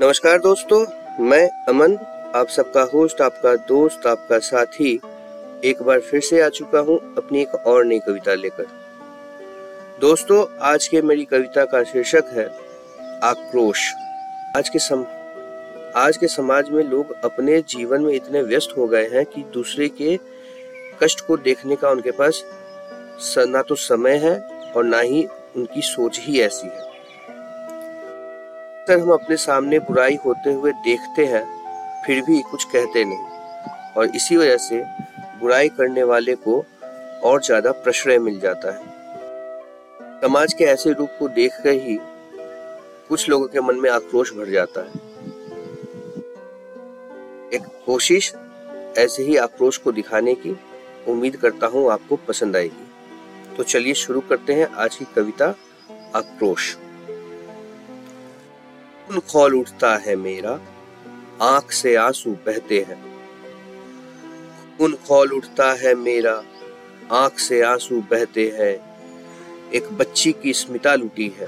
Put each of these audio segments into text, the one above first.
नमस्कार दोस्तों, मैं अमन, आप सबका होस्ट आपका दोस्त, आपका साथी, एक बार फिर से आ चुका हूँ अपनी एक और नई कविता लेकर। दोस्तों, आज के मेरी कविता का शीर्षक है, आक्रोश। आज के सम, आज के समाज में लोग अपने जीवन में इतने व्यस्त हो गए हैं कि दूसरे के कष्ट को देखने का उनके पास ना तो समय है और ना ही उनकी सोच ही ऐसी है। अक्सर हम अपने सामने बुराई होते हुए देखते हैं, फिर भी कुछ कहते नहीं। और इसी वजह से बुराई करने वाले को और ज़्यादा प्रश्रय मिल जाता है। समाज के ऐसे रूप को देख कर ही कुछ लोगों के मन में आक्रोश भर जाता है। एक कोशिश ऐसे ही आक्रोश को दिखाने की उम्मीद करता हूँ आपको पसंद आएगी। तो चलिए शुरू करते हैं आज की कविता, आक्रोश। खून खोल उठता है मेरा। आँख से आँसू बहते हैं। खून खोल उठता है मेरा। आँख से आँसू बहते हैं। एक बच्ची की स्मिता लुटी है।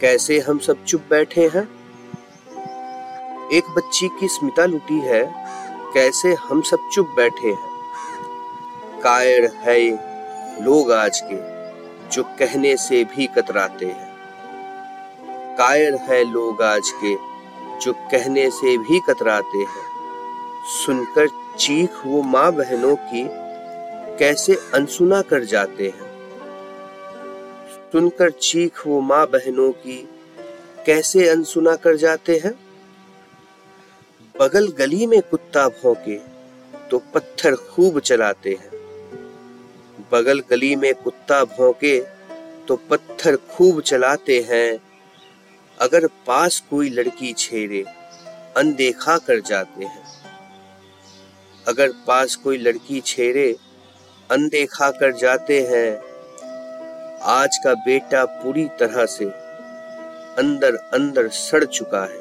कैसे हम सब चुप बैठे हैं? एक बच्ची की स्मिता लुटी है। कैसे हम सब चुप बैठे हैं? कायर है लोग आज के, जो कहने से भी कतराते हैं। कायर है लोग आज के, जो कहने से भी कतराते हैं। सुनकर चीख वो माँ बहनों की, कैसे अनसुना कर जाते हैं। सुनकर चीख वो माँ बहनों की, कैसे अनसुना कर जाते हैं। बगल गली में कुत्ता भौंके तो पत्थर खूब चलाते हैं। बगल गली में कुत्ता भौंके तो पत्थर खूब चलाते हैं। अगर पास कोई लड़की छेड़े, अनदेखा कर जाते हैं। अगर पास कोई लड़की छेड़े, अनदेखा कर जाते हैं। आज का बेटा पूरी तरह से अंदर अंदर सड़ चुका है।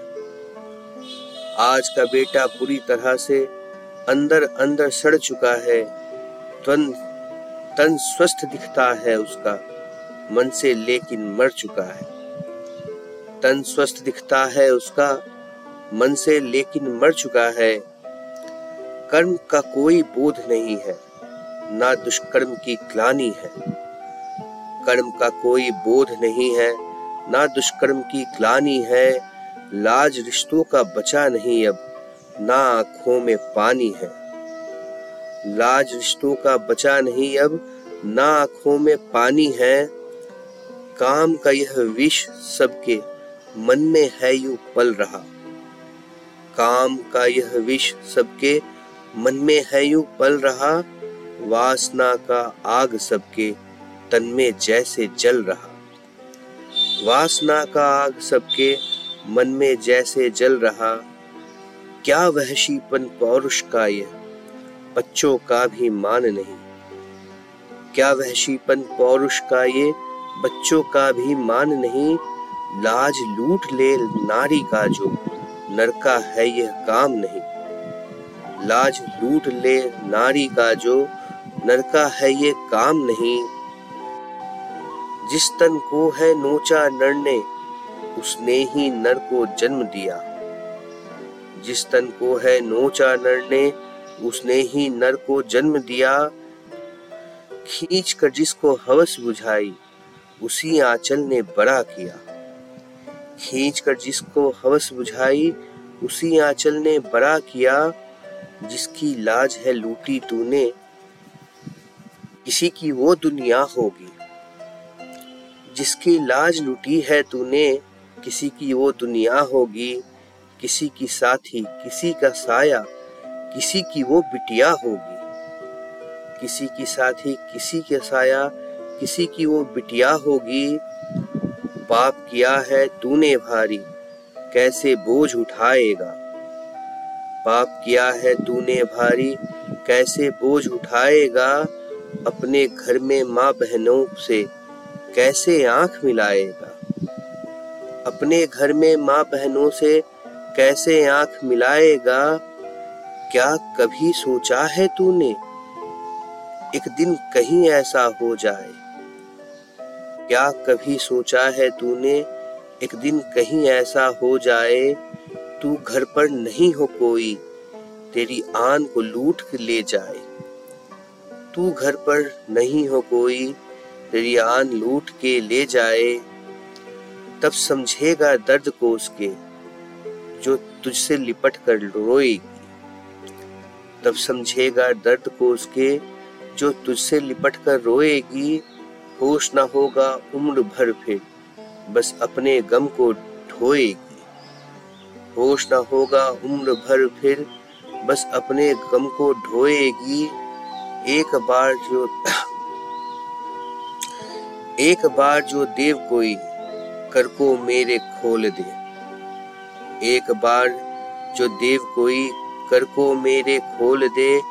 आज का बेटा पूरी तरह से अंदर अंदर सड़ चुका है। तन तन स्वस्थ दिखता है उसका, मन से लेकिन मर चुका है। तन स्वस्थ दिखता है उसका, मन से लेकिन मर चुका है। कर्म का कोई बोध नहीं है, ना दुष्कर्म की ग्लानी है। कर्म का कोई बोध नहीं है, ना दुष्कर्म की ग्लानी है। लाज रिश्तों का बचा नहीं अब, ना आँखों में पानी है। लाज रिश्तों का बचा नहीं अब, ना आँखों में पानी है। काम का यह विष सबके मन में है यू पल रहा। काम का यह विष सबके मन में है यू पल रहा। वासना का आग सबके तन में जैसे जल रहा। वासना का आग सबके मन में जैसे जल रहा। क्या वहशीपन पौरुष का यह? बच्चों का भी मान नहीं। क्या वहशीपन पौरुष का ये? बच्चों का भी मान नहीं। लाज लूट ले नारी का जो नरका है, यह काम नहीं। लाज लूट ले नारी का जो नरका है ये काम नहीं। जिस तन को है नोचा नर ने उसने ही नर को जन्म दिया। जिस तन को है नोचा नर ने उसने ही नर को जन्म दिया। खींच कर जिसको हवस बुझाई, उसी आंचल ने बड़ा किया। खींच कर जिसको हवस बुझाई, उसी आंचल ने बड़ा किया, जिसकी लाज है लूटी तूने। किसी की वो दुनिया होगी। जिसकी लाज लूटी है तूने, किसी की वो दुनिया होगी। किसी की साथी, किसी का साया, किसी की वो बिटिया होगी। किसी की साथी, किसी का साया, किसी की वो बिटिया होगी। पाप किया है तूने भारी, कैसे बोझ उठाएगा? पाप किया है तूने भारी, कैसे बोझ उठाएगा? अपने घर में माँ बहनों से कैसे आँख मिलाएगा? अपने घर में माँ बहनों से कैसे आँख मिलाएगा? क्या कभी सोचा है तूने? एक दिन कहीं ऐसा हो जाए। क्या कभी सोचा है तूने, एक दिन कहीं ऐसा हो जाए, तू घर पर नहीं हो कोई, तेरी आन को लूट के ले जाए। तू घर पर नहीं हो कोई, तेरी आन लूट के ले जाए। तब समझेगा दर्द को उसके, जो तुझसे लिपट कर रोएगी। तब समझेगा दर्द को उसके, जो तुझसे लिपट कर रोएगी होश ना होगा उम्र भर फिर, बस अपने गम को ढोएगी। होश ना होगा उम्र भर फिर, बस अपने गम को ढोएगी। एक बार जो, एक बार जो देव कोई कर को मेरे खोल दे। एक बार जो देव कोई कर को मेरे खोल दे,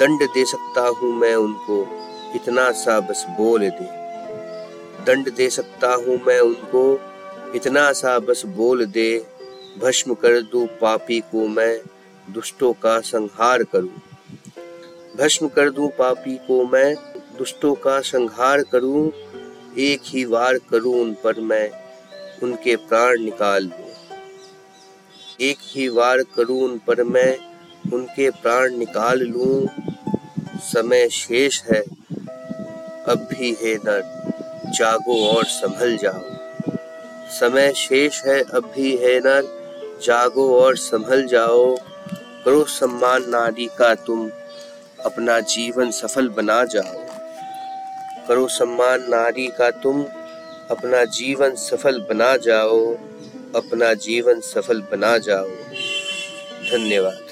दंड दे सकता हूँ मैं उनको। इतना सा बस बोल दे। दंड दे सकता हूँ मैं उनको, इतना सा बस बोल दे। भस्म कर दू पापी को मैं, दुष्टों का संहार करूँ। भस्म कर दूँ पापी को मैं, दुष्टों का संहार करूँ। एक ही वार करूँ उन पर मैं, उनके प्राण निकाल लूँ एक ही वार करूँ उन पर मैं, उनके प्राण निकाल लूँ। समय शेष है। अब भी है नर जागो और संभल जाओ। समय शेष है, अब भी है नर जागो और संभल जाओ। करो सम्मान नारी का तुम, अपना जीवन सफल बना जाओ। करो सम्मान नारी का तुम, अपना जीवन सफल बना जाओ। अपना जीवन सफल बना जाओ। धन्यवाद।